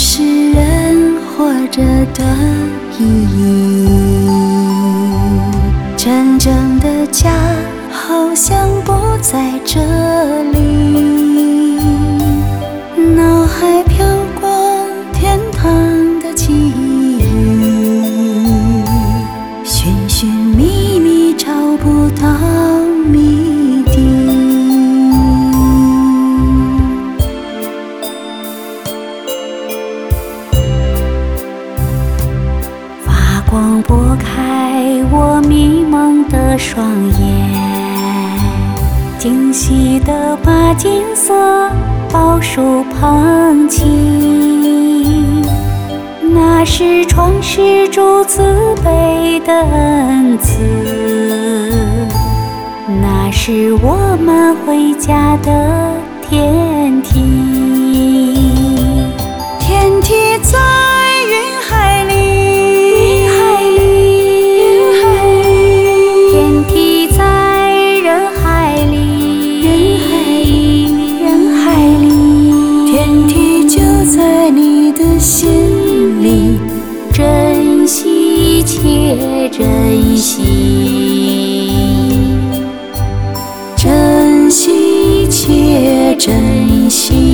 是人活着的意义。真正的家好像不在这里光拨开我迷蒙的双眼，惊喜地把金色宝树捧起。那是创世主慈悲的恩赐，那是我们回家的天珍惜，珍惜且珍惜。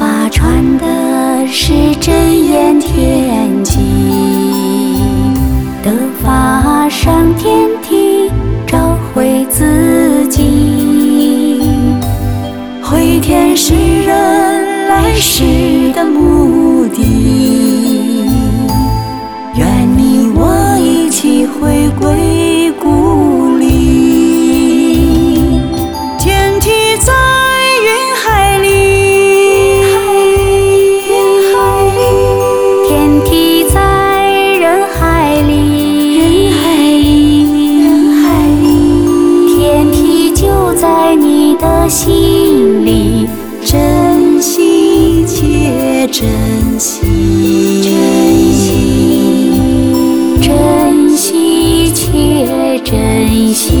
大法传的是真言天机，得法上天梯，找回自己，回天是人来世的目的。心里珍惜且珍惜。珍惜。珍惜且珍惜。